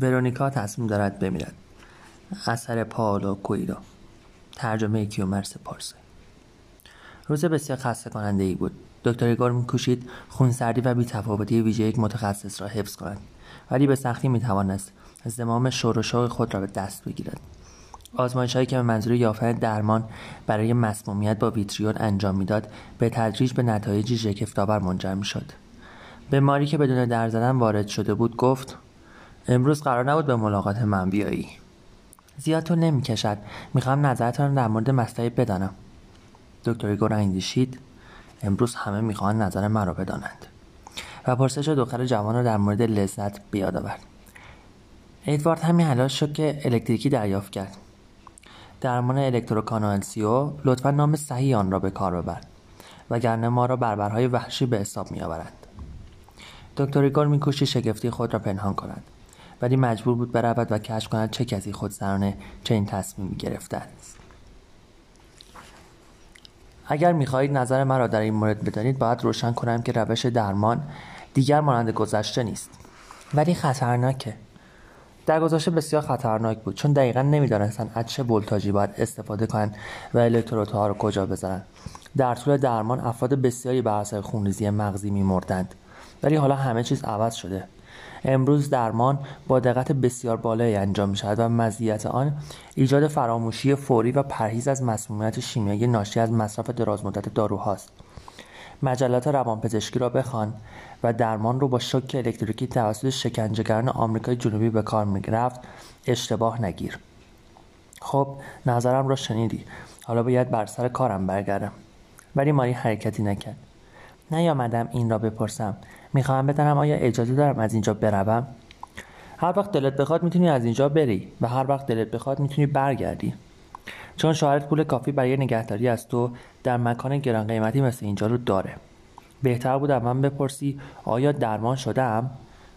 ورونیکا تصمیم دارد بمیرد. اثر پاولو کوئیلو. ترجمه کیومرث پارسه روز بسیار خسته کننده ای بود. دکتر ایگور میکوشید خونسردی و بی‌تفاوتی ویژه یک متخصص را حفظ کند. ولی به سختی می‌توانست زمام شور و شوق خود را به دست بگیرد. آزمایش هایی که به منظور یافتن درمان برای مسمومیت با ویتریول انجام می‌داد به تدریج به نتایجی شگفت‌آور منجر می‌شد. به ماری که بدون در زدن وارد شده بود گفت امروز قرار نبود به ملاقات من بیایی. زیاد تو نمی‌کشد. می‌خواهم نظرتان در مورد مسئله بدانم. دکتر ایگور اندیشید. امروز همه می‌خواهند نظر مرا بدانند. و پرسش دختر جوان را در مورد لذت بیاد آورد. ادوارد همین حلال شد که الکتریکی دریافت کرد. درمان الکتروکانالسیو لطفا نام صحیح آن را به کار ببر وگرنه ما را بربرهای وحشی به حساب میآورند. دکتر ایگور میکوشید شگفتی خود را پنهان کند. ولی مجبور بود برود و کشف کند چه کسی خودسرانه چنین تصمیمی گرفته است اگر می‌خواهید نظر مرا در این مورد بدانید باید روشن کنم که روش درمان دیگر مانند گذشته نیست. ولی خطرناکه. در گذشته بسیار خطرناک بود چون دقیقا نمی‌دانستند از چه ولتاژی باید استفاده کنند و الکترودها را کجا بزنند. در طول درمان افراد بسیاری بر اثر خونریزی مغزی میمردند. ولی حالا همه چیز عوض شده. امروز درمان با دقت بسیار بالایی انجام می شود و مزیت آن ایجاد فراموشی فوری و پرهیز از مسمومیت شیمیایی ناشی از مصرف درازمدت داروهاست. مجلات روانپزشکی را بخوان و درمان رو با شوک الکتریکی توسط شکنجهگران آمریکای جنوبی به کار می‌رفت اشتباه نگیر. خب نظرم را شنیدی. حالا باید بر سر کارم برگردم. ولی ماری حرکتی نکرد. نیامدم این را بپرسم. می‌خواهم بدانم آیا اجازه دارم از اینجا بروم هر وقت دلت بخواد می‌تونی از اینجا بری و هر وقت دلت بخواد می‌تونی برگردی چون شاید پول کافی برای نگهداری از تو در مکان گران قیمتی مثل اینجا رو داره بهتر بود من بپرسی آیا درمان شده ام؟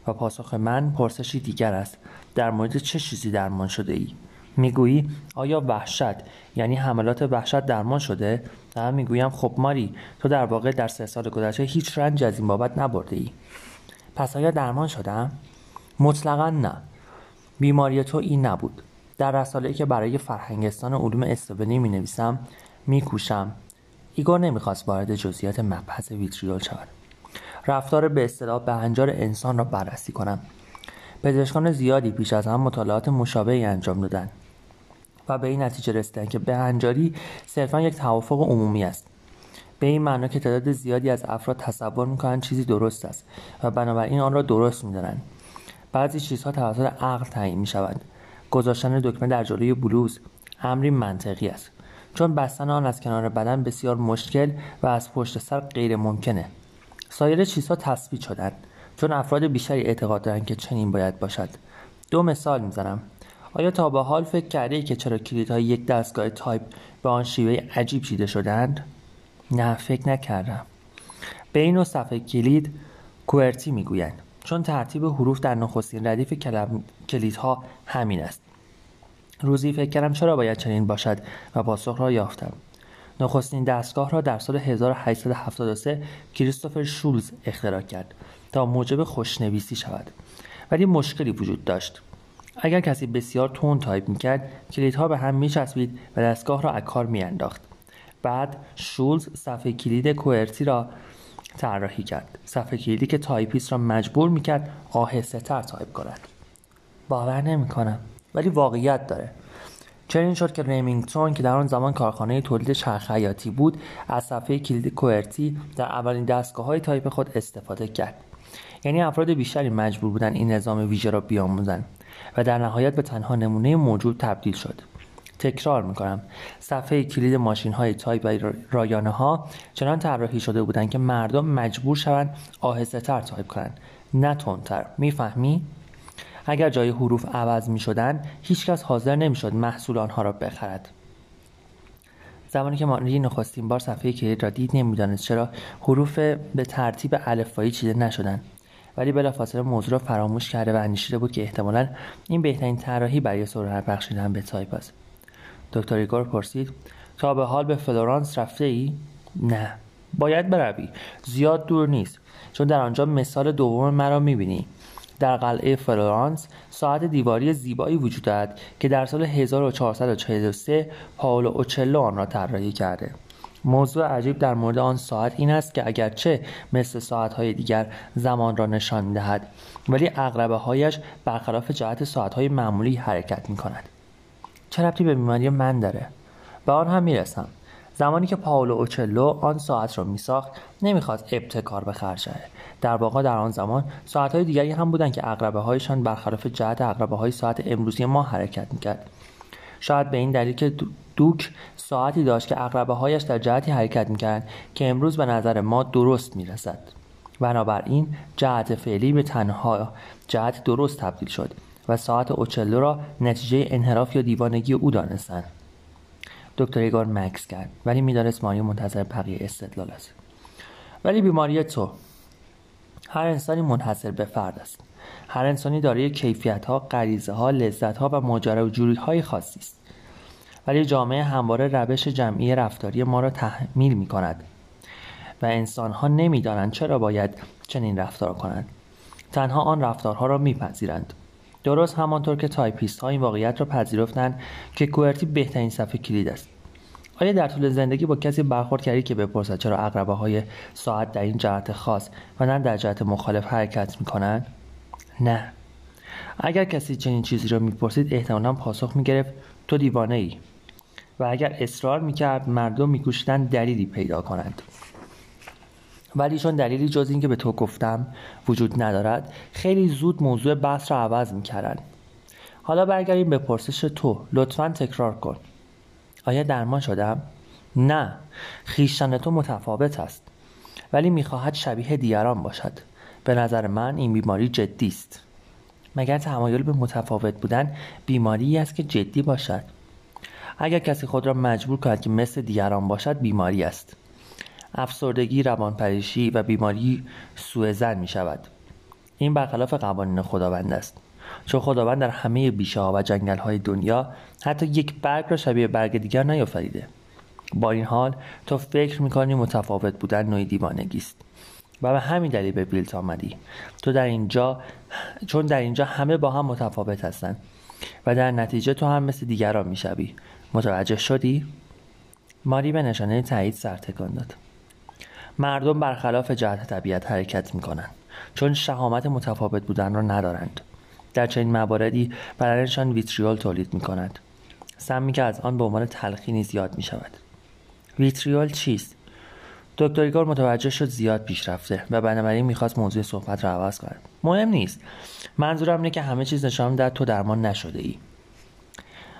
و پاسخ من پرسشی دیگر است در مورد چه چیزی درمان شده ای؟ می‌گویی؟ آیا وحشت یعنی حملات وحشت درمان شده؟ من می‌گویم خب ماری تو در واقع در سه سال گذشته هیچ رنج از این بابت نبرده ای پس آیا درمان شدم؟ مطلقا نه. بیماری تو این نبود. در رساله که برای فرهنگستان علوم استوبنی می نویسم می کوشم ایگور نمی‌خواست وارد جزئیات مبحث ویتریول شود. رفتار به اصطلاح بهنجار انسان را بررسی کنم. پزشکان زیادی پیش از هم مطالعات مشابهی انجام دادند. و به این نتیجه رسیدند که بهنجاری صرفا یک توافق عمومی است. به این معنا که تعداد زیادی از افراد تصور می‌کنند چیزی درست است و بنابراین آن را درست می‌دانند. بعضی چیزها توسط عقل تعیین می‌شوند. گذاشتن دکمه در جلوی بلوز امری منطقی است. چون بستن آن از کنار بدن بسیار مشکل و از پشت سر غیر ممکنه. سایر چیزها تثبیت شدند چون افراد بیشتری اعتقاد دارند که چنین باید باشد. دو مثال می‌زنم. آیا تا به حال فکر کرده ای که چرا کلیدهای یک دستگاه تایپ به آن شیوه عجیب چیده شدند؟ نه فکر نکردم. به این صفحه کلید کوئرتی می‌گویند چون ترتیب حروف در نخستین ردیف کلیدها همین است. روزی فکر کردم چرا باید چنین باشد و پاسخ را یافتم. نخستین دستگاه را در سال 1873 کریستوفر شولز اختراع کرد تا موجب خوشنویسی شود. ولی مشکلی وجود داشت. اگر کسی بسیار تند تایپ می‌کرد کلیدها به هم می‌چسبید و دستگاه را از کار می‌انداخت. بعد شولز صفحه کلید کوئرتی را طراحی کرد. صفحه کلیدی که تایپیست را مجبور می‌کرد آهسته تر تایپ کند. باور نمی‌کنم ولی واقعیت داره. چنین شد که ریمینگتون که در آن زمان کارخانه تولید چرخ خیاطی بود از صفحه کلید کوئرتی در اولین دستگاه های تایپ خود استفاده کرد. یعنی افراد بیشتری مجبور بودن این نظام ویژه را بیاموزند. و در نهایت به تنها نمونه موجود تبدیل شد. تکرار می‌کنم. صفحه کلید ماشین های تایپ و رایانه ها چنان طراحی شده بودند که مردم مجبور شوند آهسته تر تایپ کنند. نه تندتر. می‌فهمی؟ اگر جای حروف عوض می شدن هیچکس حاضر نمی شد محصول آنها را بخرد. زمانی که ماری نخستین بار صفحه کلید را دید نمی‌دانست چرا حروف به ترتیب الفبایی چیده نشدند. ولی بلافاصله موضوع را فراموش کرده و اندیشیده بود که احتمالا این بهترین طراحی برای سرعت بخشیدن به تایپ است دکتر ایگور پرسید تا به حال به فلورانس رفته ای؟ نه. باید بروی. زیاد دور نیست. چون در آنجا مثال دوم مرا می‌بینی. در قلعه فلورانس ساعت دیواری زیبایی وجود دارد که در سال 1443 پاولو اوچلو آن را طراحی کرده. موضوع عجیب در مورد آن ساعت این است که اگرچه مثل ساعتهای دیگر زمان را نشان می‌دهد ولی اقربه هایش برخلاف جهت ساعتهای معمولی حرکت می کند چه ربطی به بیماری من داره؟ به آن هم می‌رسم. زمانی که پاولو اوچلو آن ساعت را میساخت نمی‌خواست ابتکار به خرج در واقع در آن زمان ساعتهای دیگری هم بودند که اقربه هایشان برخلاف جهت اقربه های ساعت امروزی ما حرکت می‌کرد. شاید به این دلیل که دوک ساعتی داشت که اقربه هایش در جهتی حرکت می‌کرد که امروز به نظر ما درست می‌رسد. بنابراین جهت فعلی به تنها جهت درست تبدیل شد و ساعت اوچلو را نتیجه انحراف یا دیوانگی او دانستند دکتر ایگار مکس کرد ولی می‌دانست ماری منتظر بقیه استدلال است. ولی بیماری تو هر انسانی منحصر به فرد است. هر انسانی دارای کیفیت ها غریزه ها لذت ها و ماجرا و جوری های خاصی است. ولی جامعه همواره روش جمعی رفتاری ما را تحمیل می کند و انسان ها نمی دانند چرا باید چنین رفتار کنند. تنها آن رفتارها را می‌پذیرند. درست همانطور که تایپیست ها این واقعیت را پذیرفتند که کوئرتی بهترین صفحه کلید است. آیا در طول زندگی با کسی برخورد کردی که بپرسد چرا عقربه های ساعت در این جهت خاص و نه در جهت مخالف حرکت می کنند؟ نه. اگر کسی چنین چیزی را می‌پرسید احتمالا پاسخ می‌گرفت تو دیوانه ای و اگر اصرار می‌کرد مردم میکوشیدند دلیلی پیدا کنند. ولی چون دلیلی جز اینکه به تو گفتم وجود ندارد خیلی زود موضوع بحث را عوض می‌کردند. حالا برگردیم به پرسش تو. لطفا تکرار کن. آیا درمان شدم؟ نه. خیشتن تو متفاوت است. ولی می‌خواهد شبیه دیگران باشد. به نظر من این بیماری جدی است. مگر تمایل به متفاوت بودن بیماری است که جدی باشد؟ اگر کسی خود را مجبور کند که مثل دیگران باشد بیماری است. افسردگی روانپریشی و بیماری سوء زن می شود. این برخلاف قوانین خداوند است. چون خداوند در همه بیشه ها و جنگل های دنیا حتی یک برگ را شبیه برگ دیگر نیافریده. با این حال تو فکر می‌کنی متفاوت بودن نوعی دیوانگی است. و به همین دلیل به بیلت آمدی. تو در اینجا چون در اینجا همه با هم متفاوت هستند و در نتیجه تو هم مثل دیگران می‌شوی متوجه شدی؟ ماری به نشانه تایید سر تکان داد. مردم برخلاف جهت طبیعت حرکت می‌کنند چون شهامت متفاوت بودن را ندارند. در چنین مواردی بدنشان ویتریول تولید می‌کند. سمی که از آن به عنوان تلخی نیز یاد می شود ویتریول چیست؟ دکتر ایگور متوجه شد زیاد پیشرفته و بنابراین می‌خواست موضوع صحبت را عوض کند. مهم نیست. منظورم اینه که همه چیز نشان در تو درمان نشده ای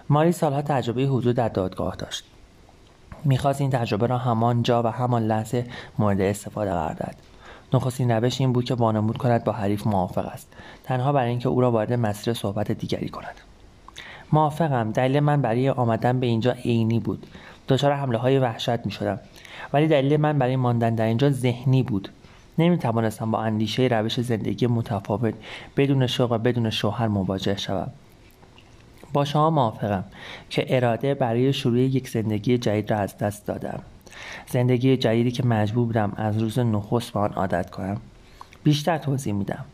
ماری سالها تجربه حضور در دادگاه داشت. می‌خواست این تجربه را همان جا و همان لحظه مورد استفاده قرار دهد. نخستین روش این بود که وانمود کند با حریف موافق است. تنها برای اینکه او را وارد مسیر صحبت دیگری کند. موافقم. دلیل من برای آمدن به اینجا عینی بود. دچار حمله های وحشت می شدم ولی دلیل من برای ماندن در اینجا ذهنی بود. نمی توانستم با اندیشه روش زندگی متفاوت بدون شوق و بدون شوهر مواجه شوم. با شما موافقم که اراده برای شروع یک زندگی جدید را از دست دادم. زندگی جدیدی که مجبور بودم از روز نخست به آن عادت کنم. بیشتر توضیح میدم.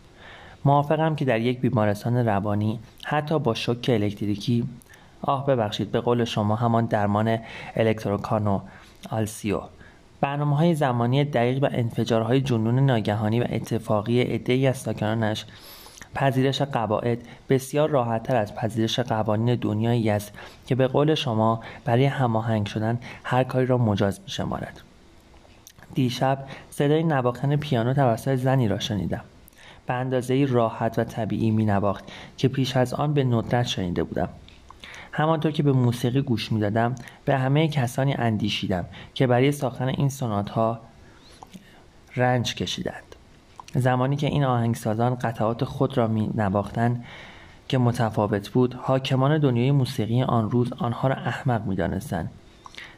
موافقم که در یک بیمارستان روانی حتی با شوک الکتریکی آه ببخشید به قول شما همان درمان الکتروکانو آلسیو برنامه های زمانی دقیق و انفجارهای جنون ناگهانی و اتفاقی عدهای از ساکنانش پذیرش قواعد بسیار راحتتر از پذیرش قوانین دنیایی است که به قول شما برای هماهنگ شدن هر کاری را مجاز می شمارد. دیشب صدای نواختن پیانو توسط زنی را شنیدم. به اندازه راحت و طبیعی می نواخت که پیش از آن به ندرت شنیده بودم. همانطور که به موسیقی گوش می دادم به همه کسانی اندیشیدم که برای ساختن این سنات ها رنج کشیدند. زمانی که این آهنگسازان قطعات خود را می نواختند که متفاوت بود حاکمان دنیای موسیقی آن روز آنها را احمق می دانستند.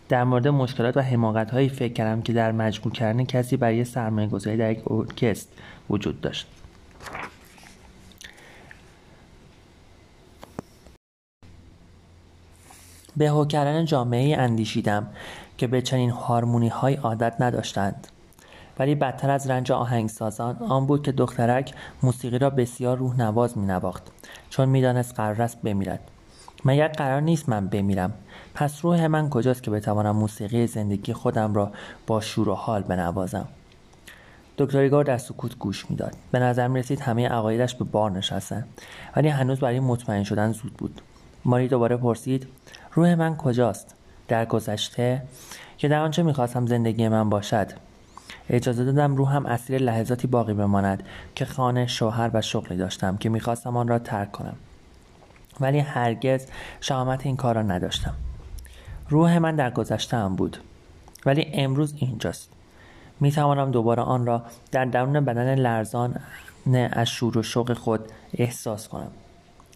در مورد مشکلات و حماقت هایی فکر کردم که در مجبور کردن کسی برای سرمایه گذاری در یک ارکست وجود داشت به کردن جامعه اندیشیدم که به چنین هارمونی های عادت نداشتند ولی بدتر از رنج آهنگسازان آن بود که دخترک موسیقی را بسیار روح نواز می نواخت چون می‌دانست قرار است بمیرد. مگر قرار نیست من بمیرم. پس روح من کجاست که بتوانم موسیقی زندگی خودم را با شور و حال بنوازم؟ دکتر ایگار در سکوت گوش می‌داد. به نظر می رسید همه عقایدش به بار نشستند ولی هنوز برای مطمئن شدن زود بود. ماری دوباره پرسید روح من کجاست؟ در گذشته که در آنچه می‌خواستم زندگی من باشد؟ اجازه دادم روحم اسیر لحظاتی باقی بماند که خانه شوهر و شغلی داشتم که می‌خواستم آن را ترک کنم. ولی هرگز شهامت این کار را نداشتم. روح من در گذشته هم بود. ولی امروز اینجاست. می توانم دوباره آن را در درون بدن لرزان از شور و شوق خود احساس کنم.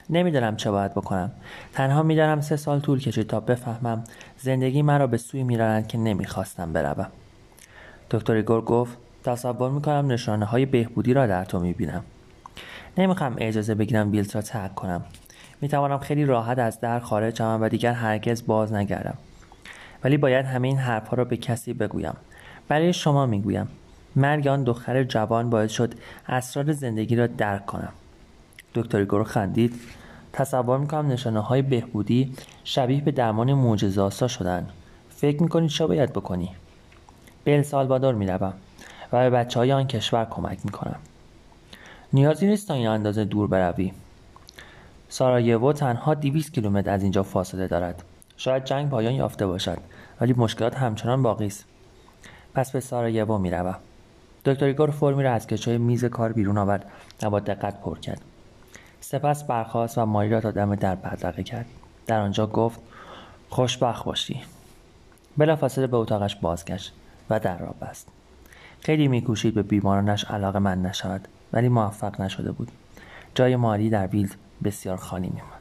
نمی‌دانم چه باید بکنم. تنها می‌دانم سه سال طول کشید تا بفهمم زندگی مرا به سوی میرانند که نمی‌خواستم بروم. دکتر ایگور گفت تصور می‌کنم نشانه های بهبودی را در تو می‌بینم. نمی‌خوام اجازه بگیرم بیلت را ترک کنم. می‌توانم خیلی راحت از در خارج شوم و دیگر هرگز باز نگردم. ولی باید همه این حرفها را به کسی بگویم. برای شما می‌گویم مرگ آن دختر جوان باعث شد اسرار زندگی را درک کنم. دکتر گرو خندید. تصور می‌کنم نشانه های بهبودی شبیه به درمان معجزه‌آسا شدن فکر می‌کنی چه باید بکنی؟ به السالوادور می‌روم و به بچه های آن کشور کمک می‌کنم. نیازی نیست تا این اندازه دور بروی. سارایوو تنها 200 کیلومتر از اینجا فاصله دارد. شاید جنگ پایان یافته باشد ولی مشکلات همچنان باقی است. پس به سارایوو می‌روم. دکتر ایگور فرمی را از کشوی میز کار بیرون آورد و با دقت پر کرد. سپس برخاست و ماری را تا دم در بدرقه کرد. در آنجا گفت خوشبخت باشی. بلافاصله به اتاقش بازگشت. و در را بست خیلی میکوشید به بیمارانش علاقه من نشود ولی موفق نشده بود. جای ماری در بیلد بسیار خالی میماند.